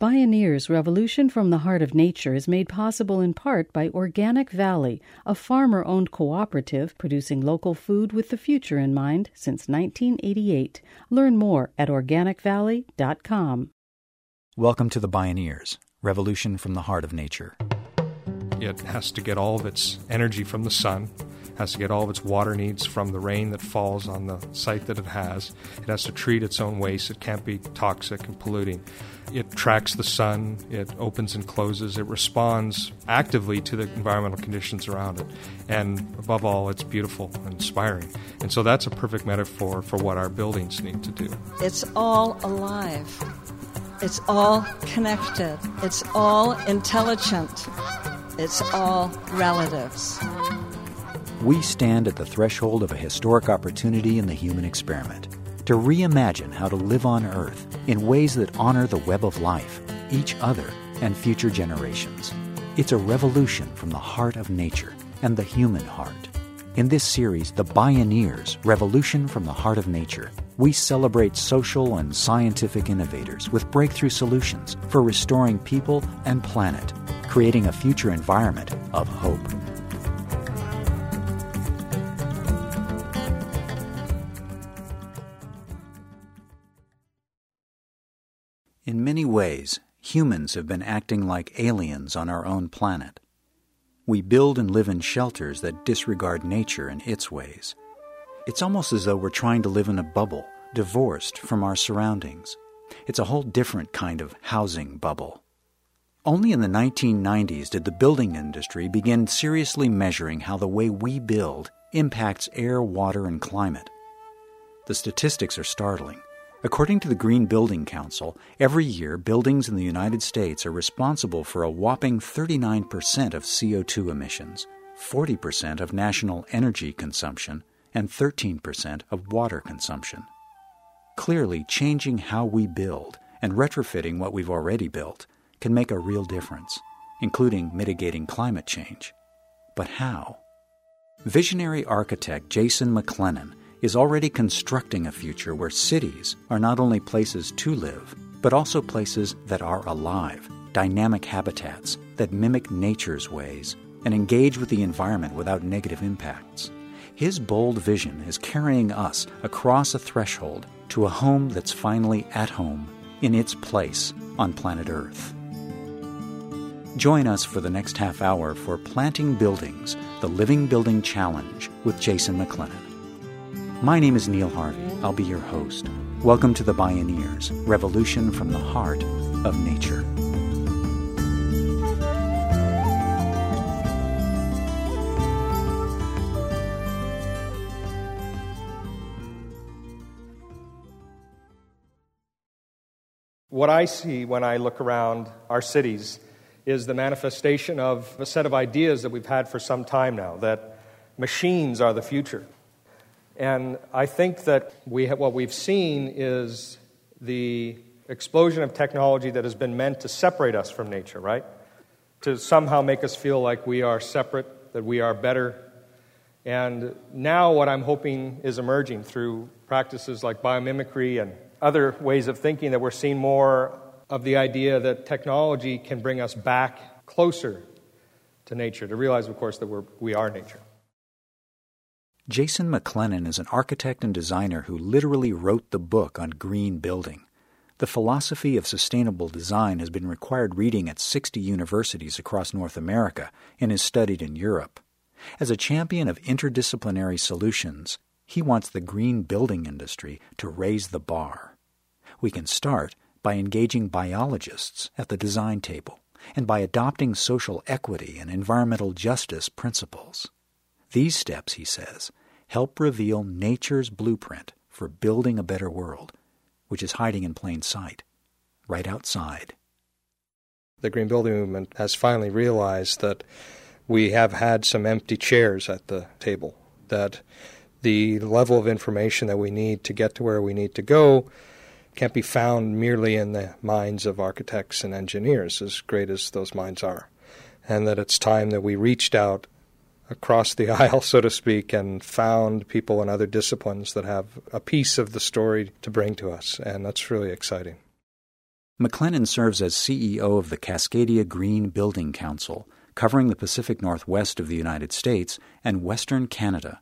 Bioneers Revolution from the Heart of Nature is made possible in part by Organic Valley, a farmer owned cooperative producing local food with the future in mind since 1988. Learn more at organicvalley.com. Welcome to the Bioneers Revolution from the Heart of Nature. It has to get all of its energy from the sun has to get all of its water needs from the rain that falls on the site that it has. It has to treat its own waste. It can't be toxic and polluting. It tracks the sun, it opens and closes, it responds actively to the environmental conditions around it. And above all, it's beautiful and inspiring. And so that's a perfect metaphor for what our buildings need to do. It's all alive, it's all connected, it's all intelligent, it's all relatives. We stand at the threshold of a historic opportunity in the human experiment to reimagine how to live on Earth in ways that honor the web of life, each other, and future generations. It's a revolution from the heart of nature and the human heart. In this series, The Bioneers Revolution from the Heart of Nature, we celebrate social and scientific innovators with breakthrough solutions for restoring people and planet, creating a future environment of hope. In many ways, humans have been acting like aliens on our own planet. We build and live in shelters that disregard nature and its ways. It's almost as though we're trying to live in a bubble, divorced from our surroundings. It's a whole different kind of housing bubble. Only in the 1990s did the building industry begin seriously measuring how the way we build impacts air, water, and climate. The statistics are startling. According to the Green Building Council, every year buildings in the United States are responsible for a whopping 39% of CO2 emissions, 40% of national energy consumption, and 13% of water consumption. Clearly, changing how we build and retrofitting what we've already built can make a real difference, including mitigating climate change. But how? Visionary architect Jason McLennan is already constructing a future where cities are not only places to live, but also places that are alive, dynamic habitats that mimic nature's ways and engage with the environment without negative impacts. His bold vision is carrying us across a threshold to a home that's finally at home, in its place on planet Earth. Join us for the next half hour for Planting Buildings, the Living Building Challenge with Jason McLennan. My name is Neil Harvey. I'll be your host. Welcome to the Bioneers Revolution from the Heart of Nature. What I see when I look around our cities is the manifestation of a set of ideas that we've had for some time now that machines are the future and I think that we have, what we've seen is the explosion of technology that has been meant to separate us from nature, right? To somehow make us feel like we are separate, that we are better. And now, what I'm hoping is emerging through practices like biomimicry and other ways of thinking that we're seeing more of the idea that technology can bring us back closer to nature, to realize, of course, that we're, we are nature. Jason McLennan is an architect and designer who literally wrote the book on green building. The philosophy of sustainable design has been required reading at 60 universities across North America and is studied in Europe. As a champion of interdisciplinary solutions, he wants the green building industry to raise the bar. We can start by engaging biologists at the design table and by adopting social equity and environmental justice principles. These steps, he says, help reveal nature's blueprint for building a better world, which is hiding in plain sight, right outside. The Green Building Movement has finally realized that we have had some empty chairs at the table, that the level of information that we need to get to where we need to go can't be found merely in the minds of architects and engineers, as great as those minds are. And that it's time that we reached out across the aisle, so to speak, and found people in other disciplines that have a piece of the story to bring to us. And that's really exciting. McLennan serves as CEO of the Cascadia Green Building Council, covering the Pacific Northwest of the United States and Western Canada.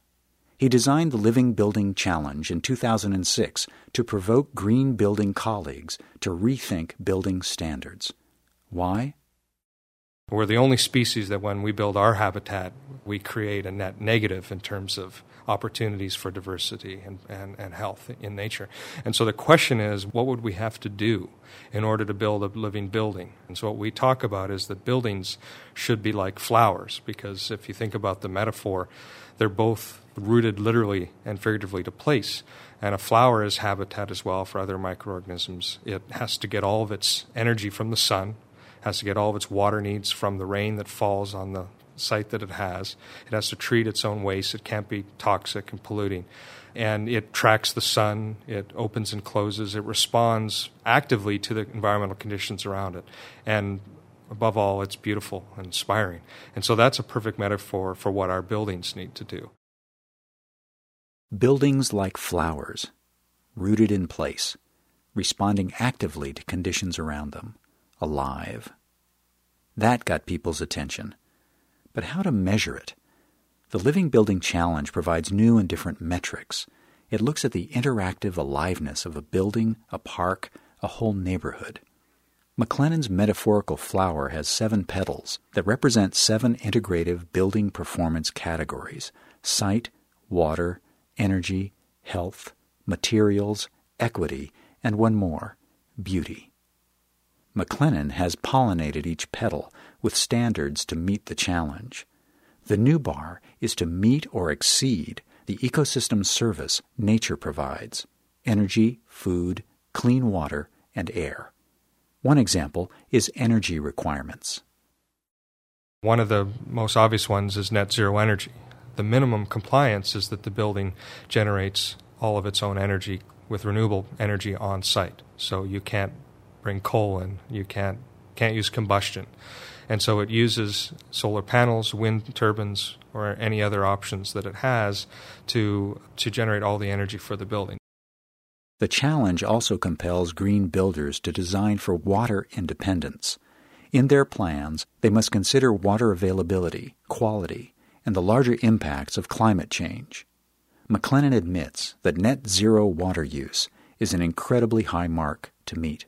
He designed the Living Building Challenge in 2006 to provoke green building colleagues to rethink building standards. Why? We're the only species that, when we build our habitat, we create a net negative in terms of opportunities for diversity and, and, and health in nature. And so the question is what would we have to do in order to build a living building? And so what we talk about is that buildings should be like flowers, because if you think about the metaphor, they're both rooted literally and figuratively to place. And a flower is habitat as well for other microorganisms. It has to get all of its energy from the sun, has to get all of its water needs from the rain that falls on the site that it has. It has to treat its own waste. It can't be toxic and polluting. And it tracks the sun, it opens and closes, it responds actively to the environmental conditions around it. And above all, it's beautiful and inspiring. And so that's a perfect metaphor for what our buildings need to do. Buildings like flowers, rooted in place, responding actively to conditions around them alive. That got people's attention. But how to measure it? The Living Building Challenge provides new and different metrics. It looks at the interactive aliveness of a building, a park, a whole neighborhood. McLennan's metaphorical flower has seven petals that represent seven integrative building performance categories site, water, energy, health, materials, equity, and one more beauty. McLennan has pollinated each petal with standards to meet the challenge. The new bar is to meet or exceed the ecosystem service nature provides energy, food, clean water, and air. One example is energy requirements. One of the most obvious ones is net zero energy. The minimum compliance is that the building generates all of its own energy with renewable energy on site. So you can't bring coal in. You can't can't use combustion, and so it uses solar panels, wind turbines, or any other options that it has to to generate all the energy for the building. The challenge also compels green builders to design for water independence. In their plans, they must consider water availability, quality, and the larger impacts of climate change. McLennan admits that net zero water use is an incredibly high mark to meet.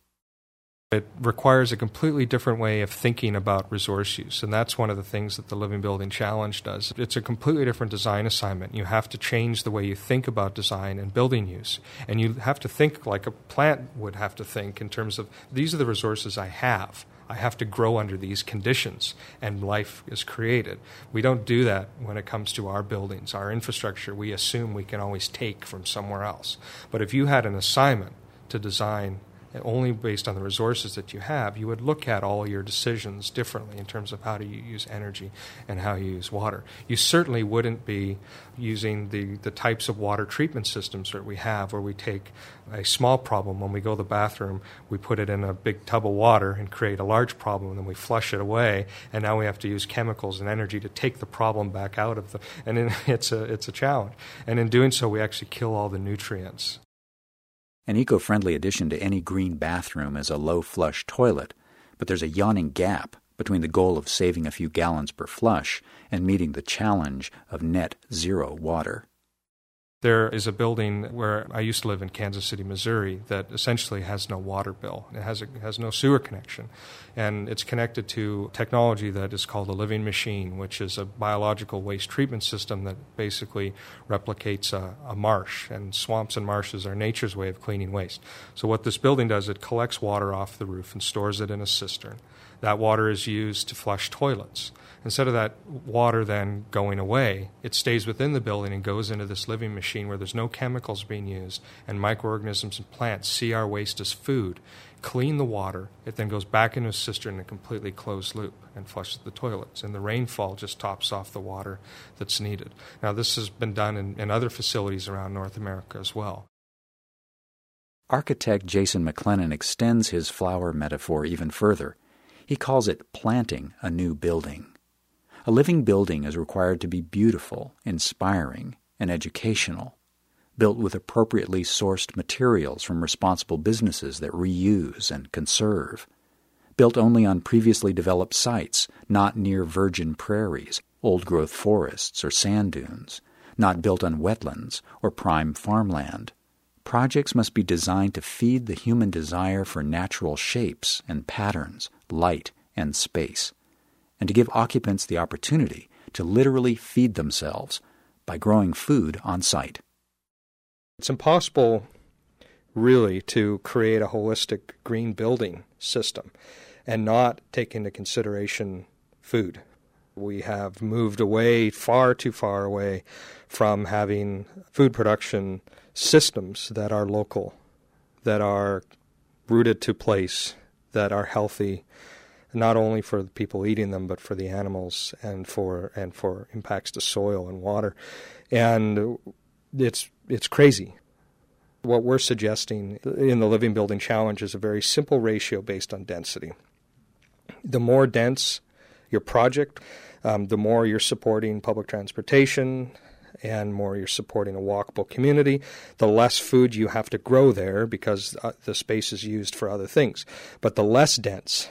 It requires a completely different way of thinking about resource use, and that's one of the things that the Living Building Challenge does. It's a completely different design assignment. You have to change the way you think about design and building use, and you have to think like a plant would have to think in terms of these are the resources I have. I have to grow under these conditions, and life is created. We don't do that when it comes to our buildings, our infrastructure. We assume we can always take from somewhere else. But if you had an assignment to design only based on the resources that you have, you would look at all your decisions differently in terms of how do you use energy and how you use water. You certainly wouldn't be using the, the types of water treatment systems that we have, where we take a small problem when we go to the bathroom, we put it in a big tub of water and create a large problem, and then we flush it away, and now we have to use chemicals and energy to take the problem back out of the, and it's a it's a challenge. And in doing so, we actually kill all the nutrients. An eco friendly addition to any green bathroom is a low flush toilet, but there's a yawning gap between the goal of saving a few gallons per flush and meeting the challenge of net zero water. There is a building where I used to live in Kansas City, Missouri, that essentially has no water bill. It has, a, has no sewer connection. And it's connected to technology that is called a living machine, which is a biological waste treatment system that basically replicates a, a marsh. And swamps and marshes are nature's way of cleaning waste. So, what this building does, it collects water off the roof and stores it in a cistern. That water is used to flush toilets. Instead of that water then going away, it stays within the building and goes into this living machine where there's no chemicals being used, and microorganisms and plants see our waste as food, clean the water. It then goes back into a cistern in a completely closed loop and flushes the toilets. And the rainfall just tops off the water that's needed. Now, this has been done in, in other facilities around North America as well. Architect Jason McLennan extends his flower metaphor even further. He calls it planting a new building. A living building is required to be beautiful, inspiring, and educational. built with appropriately sourced materials from responsible businesses that reuse and conserve, built only on previously developed sites, not near virgin prairies, old growth forests, or sand dunes, not built on wetlands or prime farmland. Projects must be designed to feed the human desire for natural shapes and patterns, light and space, and to give occupants the opportunity to literally feed themselves by growing food on site. It's impossible, really, to create a holistic green building system and not take into consideration food. We have moved away, far too far away, from having food production systems that are local, that are rooted to place, that are healthy, not only for the people eating them, but for the animals and for and for impacts to soil and water. And it's it's crazy. What we're suggesting in the Living Building Challenge is a very simple ratio based on density. The more dense your project, um, the more you're supporting public transportation and more you're supporting a walkable community, the less food you have to grow there because uh, the space is used for other things. But the less dense,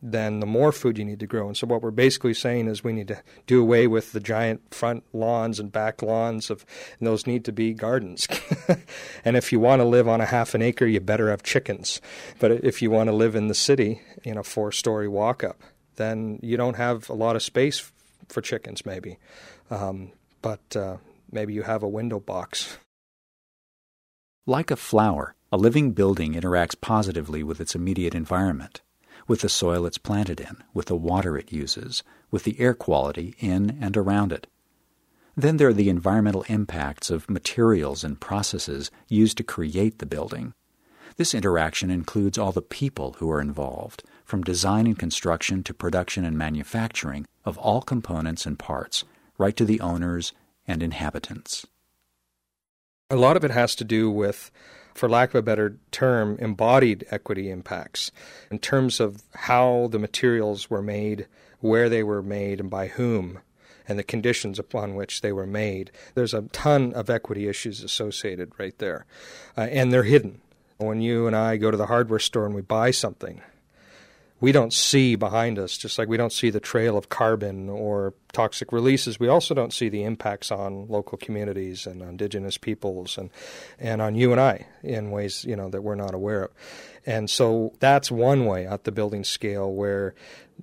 then the more food you need to grow. And so what we're basically saying is we need to do away with the giant front lawns and back lawns of and those need to be gardens. and if you want to live on a half an acre, you better have chickens. But if you want to live in the city in a four-story walk-up, then you don't have a lot of space for chickens, maybe. Um, but uh, maybe you have a window box. Like a flower, a living building interacts positively with its immediate environment, with the soil it's planted in, with the water it uses, with the air quality in and around it. Then there are the environmental impacts of materials and processes used to create the building. This interaction includes all the people who are involved, from design and construction to production and manufacturing of all components and parts, right to the owners and inhabitants. A lot of it has to do with, for lack of a better term, embodied equity impacts in terms of how the materials were made, where they were made, and by whom and the conditions upon which they were made. There's a ton of equity issues associated right there, uh, and they're hidden. When you and I go to the hardware store and we buy something, we don't see behind us, just like we don't see the trail of carbon or toxic releases, we also don't see the impacts on local communities and indigenous peoples and, and on you and I in ways you know that we're not aware of. And so that's one way at the building scale where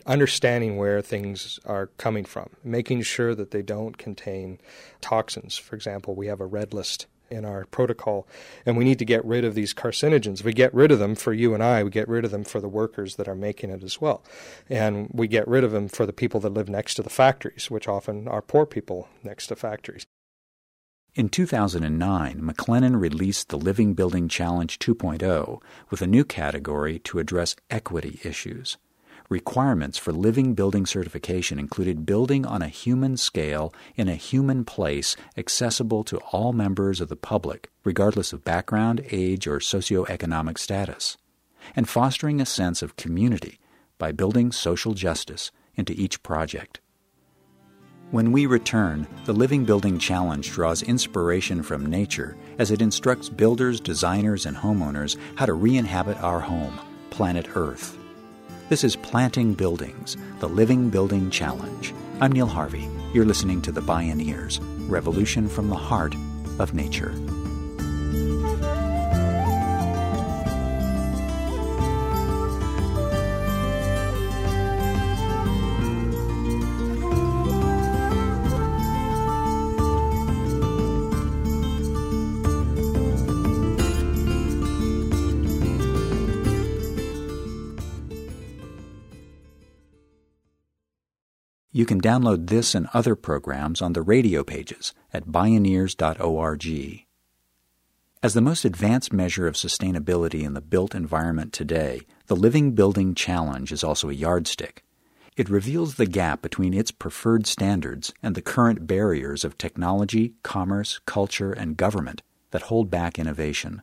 understanding where things are coming from, making sure that they don't contain toxins. For example, we have a red list in our protocol. And we need to get rid of these carcinogens. We get rid of them for you and I, we get rid of them for the workers that are making it as well. And we get rid of them for the people that live next to the factories, which often are poor people next to factories. In 2009, McLennan released the Living Building Challenge 2.0 with a new category to address equity issues. Requirements for living building certification included building on a human scale in a human place accessible to all members of the public, regardless of background, age, or socioeconomic status, and fostering a sense of community by building social justice into each project. When we return, the Living Building Challenge draws inspiration from nature as it instructs builders, designers, and homeowners how to re inhabit our home, planet Earth. This is Planting Buildings, the Living Building Challenge. I'm Neil Harvey. You're listening to The Bioneers Revolution from the Heart of Nature. You can download this and other programs on the radio pages at bioneers.org. As the most advanced measure of sustainability in the built environment today, the Living Building Challenge is also a yardstick. It reveals the gap between its preferred standards and the current barriers of technology, commerce, culture, and government that hold back innovation.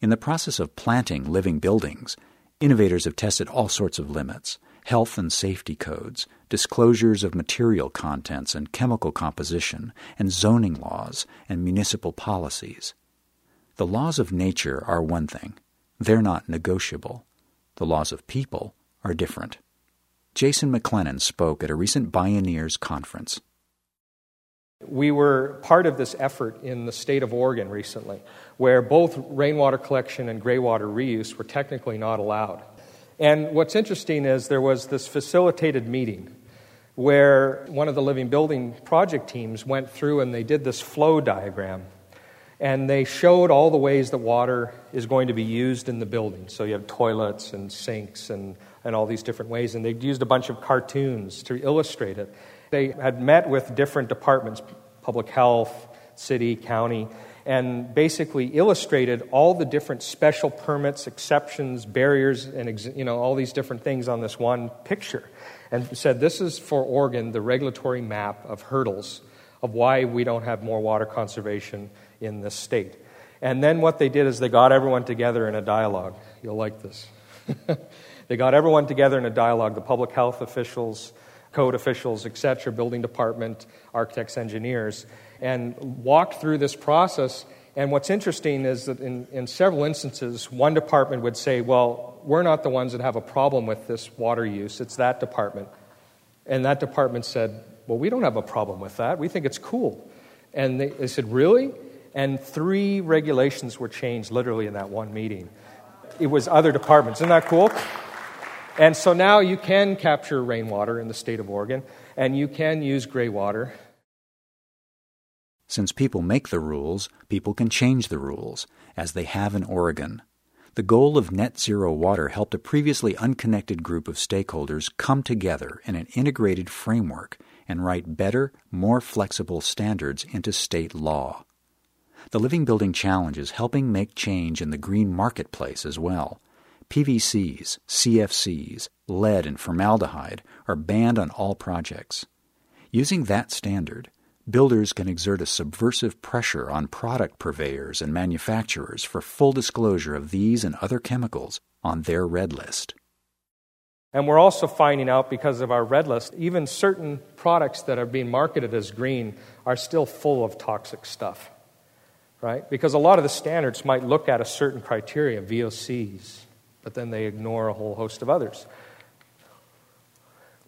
In the process of planting living buildings, innovators have tested all sorts of limits health and safety codes, disclosures of material contents and chemical composition, and zoning laws and municipal policies. The laws of nature are one thing. They're not negotiable. The laws of people are different. Jason McLennan spoke at a recent Bioneers conference. We were part of this effort in the state of Oregon recently, where both rainwater collection and graywater reuse were technically not allowed. And what's interesting is there was this facilitated meeting where one of the living building project teams went through and they did this flow diagram. And they showed all the ways that water is going to be used in the building. So you have toilets and sinks and, and all these different ways. And they used a bunch of cartoons to illustrate it. They had met with different departments public health, city, county and basically illustrated all the different special permits, exceptions, barriers, and you know, all these different things on this one picture. And said, This is for Oregon the regulatory map of hurdles of why we don't have more water conservation in this state. And then what they did is they got everyone together in a dialogue. You'll like this. they got everyone together in a dialogue the public health officials, code officials, etc., building department, architects, engineers, and walked through this process. And what's interesting is that in, in several instances, one department would say, Well, we're not the ones that have a problem with this water use, it's that department. And that department said, Well, we don't have a problem with that. We think it's cool. And they, they said, Really? And three regulations were changed literally in that one meeting. It was other departments. Isn't that cool? And so now you can capture rainwater in the state of Oregon, and you can use gray water. Since people make the rules, people can change the rules, as they have in Oregon. The goal of net zero water helped a previously unconnected group of stakeholders come together in an integrated framework and write better, more flexible standards into state law. The Living Building Challenge is helping make change in the green marketplace as well. PVCs, CFCs, lead, and formaldehyde are banned on all projects. Using that standard, builders can exert a subversive pressure on product purveyors and manufacturers for full disclosure of these and other chemicals on their red list. And we're also finding out because of our red list, even certain products that are being marketed as green are still full of toxic stuff. Right? Because a lot of the standards might look at a certain criteria, VOCs, but then they ignore a whole host of others.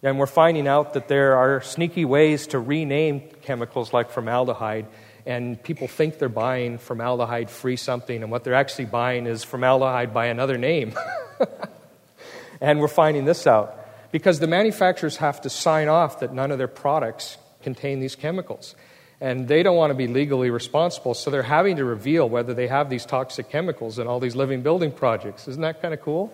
And we're finding out that there are sneaky ways to rename chemicals like formaldehyde, and people think they're buying formaldehyde free something, and what they're actually buying is formaldehyde by another name. and we're finding this out because the manufacturers have to sign off that none of their products contain these chemicals. And they don't want to be legally responsible, so they're having to reveal whether they have these toxic chemicals in all these living building projects. Isn't that kind of cool?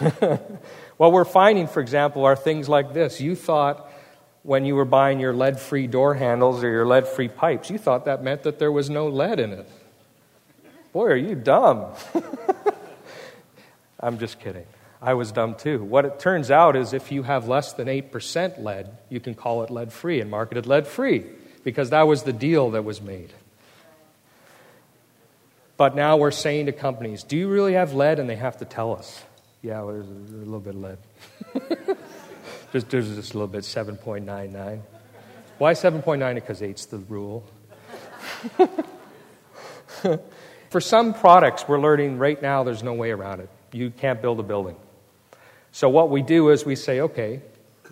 what we're finding, for example, are things like this. You thought when you were buying your lead free door handles or your lead free pipes, you thought that meant that there was no lead in it. Boy, are you dumb. I'm just kidding. I was dumb too. What it turns out is if you have less than 8% lead, you can call it lead free and market it lead free because that was the deal that was made. But now we're saying to companies, do you really have lead? And they have to tell us. Yeah, well, there's, a, little bit of lead. there's, there's just a little bit, 7.99. Why 7.9? Because 8's the rule. For some products, we're learning right now there's no way around it. You can't build a building. So, what we do is we say, okay,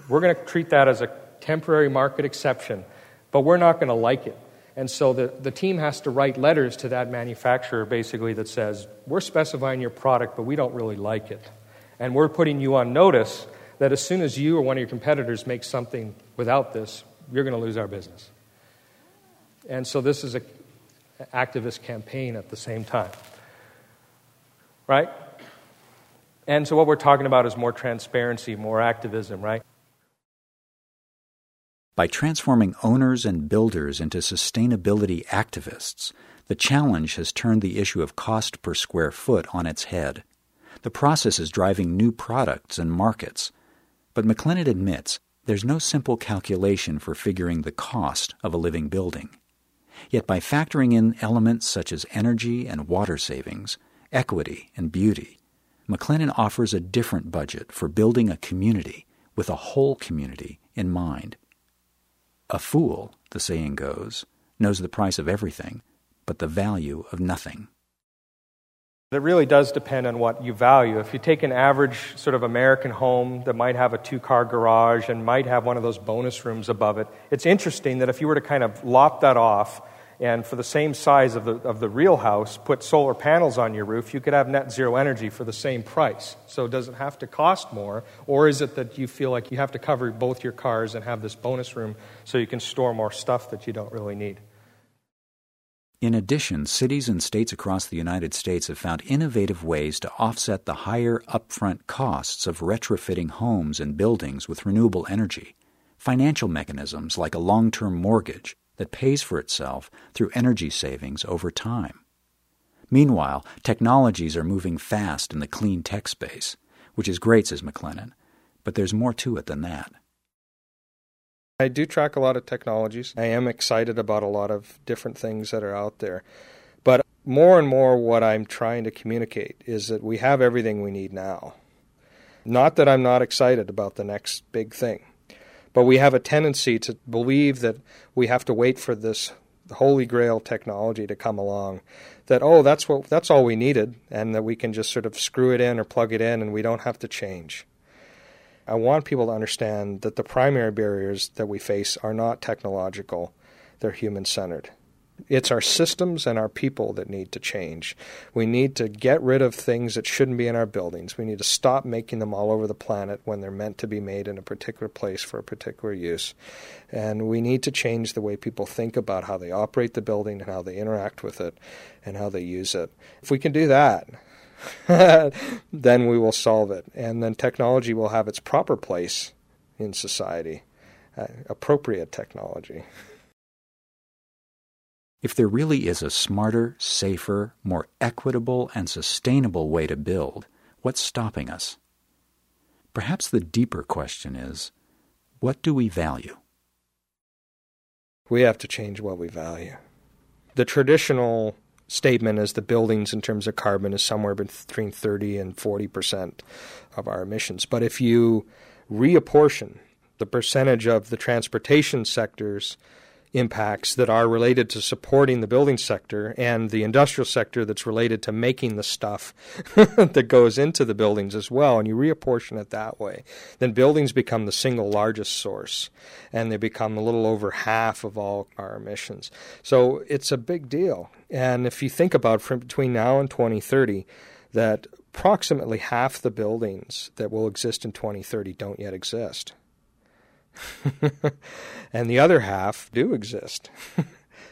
we're going to treat that as a temporary market exception, but we're not going to like it. And so the, the team has to write letters to that manufacturer basically that says, we're specifying your product, but we don't really like it. And we're putting you on notice that as soon as you or one of your competitors make something without this, you're going to lose our business. And so this is an activist campaign at the same time. Right? And so what we're talking about is more transparency, more activism, right? By transforming owners and builders into sustainability activists, the challenge has turned the issue of cost per square foot on its head. The process is driving new products and markets. But McLennan admits there's no simple calculation for figuring the cost of a living building. Yet by factoring in elements such as energy and water savings, equity and beauty, McLennan offers a different budget for building a community with a whole community in mind. A fool, the saying goes, knows the price of everything, but the value of nothing. It really does depend on what you value. If you take an average sort of American home that might have a two car garage and might have one of those bonus rooms above it, it's interesting that if you were to kind of lop that off and for the same size of the, of the real house, put solar panels on your roof, you could have net zero energy for the same price. So does it have to cost more? Or is it that you feel like you have to cover both your cars and have this bonus room so you can store more stuff that you don't really need? In addition, cities and states across the United States have found innovative ways to offset the higher upfront costs of retrofitting homes and buildings with renewable energy. Financial mechanisms like a long term mortgage that pays for itself through energy savings over time. Meanwhile, technologies are moving fast in the clean tech space, which is great, says McLennan, but there's more to it than that. I do track a lot of technologies. I am excited about a lot of different things that are out there. But more and more, what I'm trying to communicate is that we have everything we need now. Not that I'm not excited about the next big thing, but we have a tendency to believe that we have to wait for this holy grail technology to come along that oh that's what that's all we needed and that we can just sort of screw it in or plug it in and we don't have to change I want people to understand that the primary barriers that we face are not technological, they're human centered. It's our systems and our people that need to change. We need to get rid of things that shouldn't be in our buildings. We need to stop making them all over the planet when they're meant to be made in a particular place for a particular use. And we need to change the way people think about how they operate the building and how they interact with it and how they use it. If we can do that, then we will solve it. And then technology will have its proper place in society, uh, appropriate technology. If there really is a smarter, safer, more equitable, and sustainable way to build, what's stopping us? Perhaps the deeper question is what do we value? We have to change what we value. The traditional statement is the buildings in terms of carbon is somewhere between 30 and 40 percent of our emissions. But if you reapportion the percentage of the transportation sector's impacts that are related to supporting the building sector and the industrial sector that's related to making the stuff that goes into the buildings as well, and you reapportion it that way, then buildings become the single largest source and they become a little over half of all our emissions. So it's a big deal. And if you think about from between now and 2030, that approximately half the buildings that will exist in 2030 don't yet exist. and the other half do exist.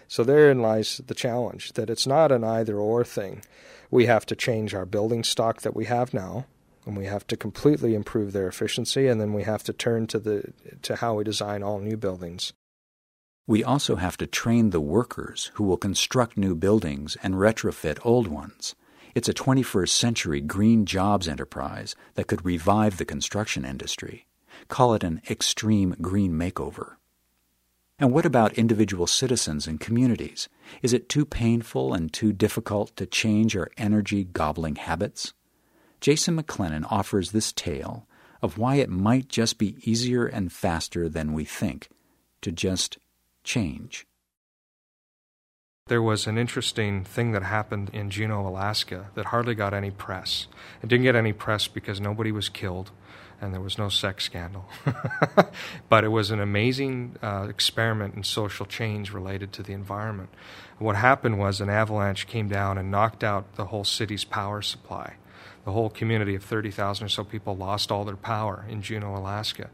so therein lies the challenge that it's not an either or thing. We have to change our building stock that we have now, and we have to completely improve their efficiency, and then we have to turn to the to how we design all new buildings. We also have to train the workers who will construct new buildings and retrofit old ones. It's a 21st century green jobs enterprise that could revive the construction industry. Call it an extreme green makeover. And what about individual citizens and communities? Is it too painful and too difficult to change our energy gobbling habits? Jason McLennan offers this tale of why it might just be easier and faster than we think to just change. There was an interesting thing that happened in Juneau, Alaska that hardly got any press. It didn't get any press because nobody was killed and there was no sex scandal. but it was an amazing uh, experiment in social change related to the environment. What happened was an avalanche came down and knocked out the whole city's power supply. The whole community of 30,000 or so people lost all their power in Juneau, Alaska.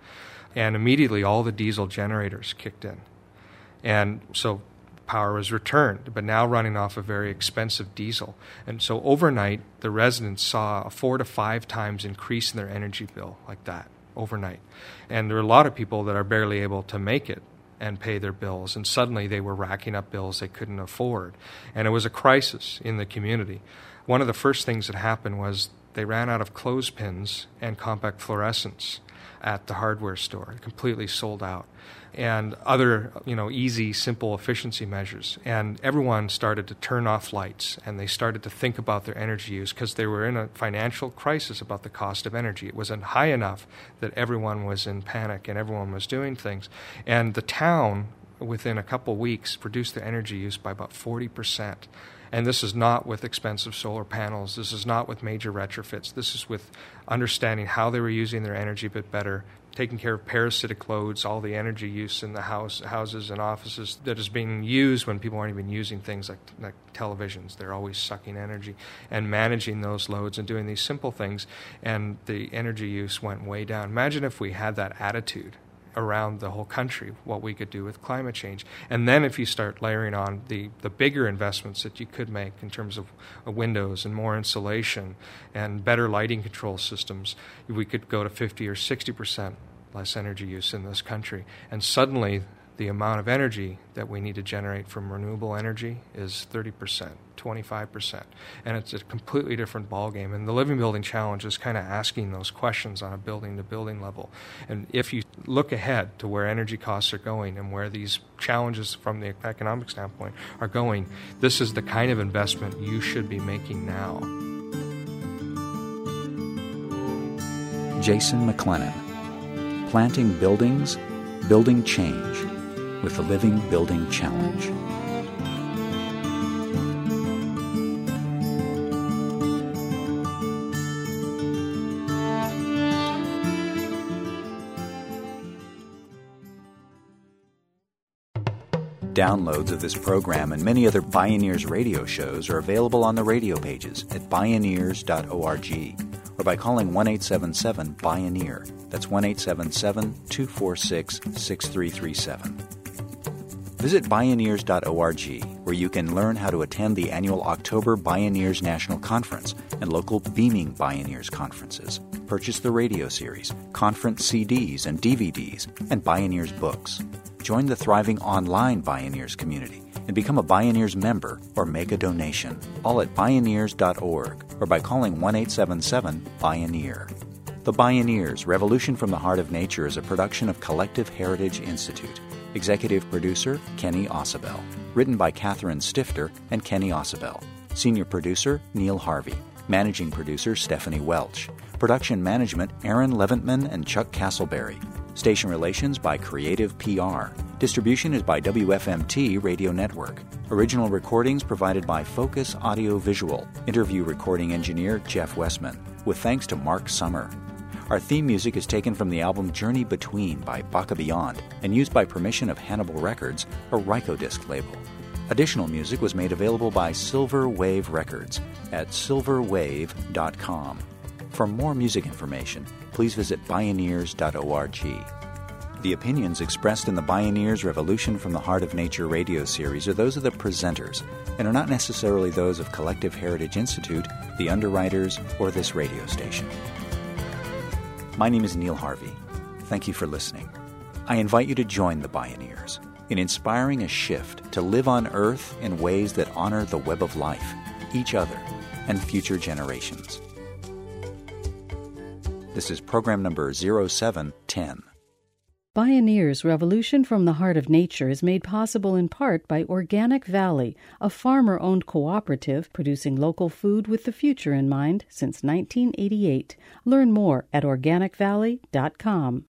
And immediately all the diesel generators kicked in. And so power was returned, but now running off a very expensive diesel. And so overnight, the residents saw a four to five times increase in their energy bill like that overnight. And there are a lot of people that are barely able to make it and pay their bills. And suddenly they were racking up bills they couldn't afford. And it was a crisis in the community. One of the first things that happened was they ran out of clothespins and compact fluorescents at the hardware store, completely sold out and other you know easy simple efficiency measures. And everyone started to turn off lights and they started to think about their energy use because they were in a financial crisis about the cost of energy. It wasn't high enough that everyone was in panic and everyone was doing things. And the town within a couple weeks reduced their energy use by about 40% and this is not with expensive solar panels. This is not with major retrofits. This is with understanding how they were using their energy a bit better, taking care of parasitic loads, all the energy use in the house, houses and offices that is being used when people aren't even using things like, like televisions. They're always sucking energy and managing those loads and doing these simple things. And the energy use went way down. Imagine if we had that attitude around the whole country what we could do with climate change. And then if you start layering on the, the bigger investments that you could make in terms of windows and more insulation and better lighting control systems, we could go to 50 or 60 percent less energy use in this country. And suddenly the amount of energy that we need to generate from renewable energy is 30%, 25%. And it's a completely different ballgame. And the Living Building Challenge is kind of asking those questions on a building to building level. And if you look ahead to where energy costs are going and where these challenges from the economic standpoint are going, this is the kind of investment you should be making now. Jason McLennan, Planting Buildings, Building Change with the Living Building Challenge. Downloads of this program and many other Bioneers radio shows are available on the radio pages at bioneers.org or by calling 1 877 Bioneer. That's 1 877 246 6337. Visit Bioneers.org, where you can learn how to attend the annual October Bioneers National Conference and local Beaming Bioneers conferences. Purchase the radio series, conference CDs and DVDs, and Bioneers books. Join the thriving online Bioneers community and become a Bioneers member or make a donation, all at Bioneers.org or by calling 1 877 Bioneer. The Bioneers Revolution from the Heart of Nature is a production of Collective Heritage Institute. Executive producer Kenny Ausubel. Written by Catherine Stifter and Kenny Ausubel. Senior producer Neil Harvey. Managing producer Stephanie Welch. Production management Aaron Leventman and Chuck Castleberry. Station relations by Creative PR. Distribution is by WFMT Radio Network. Original recordings provided by Focus Audio Visual. Interview recording engineer Jeff Westman. With thanks to Mark Summer. Our theme music is taken from the album Journey Between by Baka Beyond and used by permission of Hannibal Records, a Rykodisc label. Additional music was made available by Silver Wave Records at silverwave.com. For more music information, please visit bioneers.org. The opinions expressed in the Bioneers Revolution from the Heart of Nature radio series are those of the presenters and are not necessarily those of Collective Heritage Institute, the underwriters, or this radio station. My name is Neil Harvey. Thank you for listening. I invite you to join the Bioneers in inspiring a shift to live on Earth in ways that honor the web of life, each other, and future generations. This is program number 0710. Bioneers Revolution from the Heart of Nature is made possible in part by Organic Valley, a farmer owned cooperative producing local food with the future in mind since 1988. Learn more at organicvalley.com.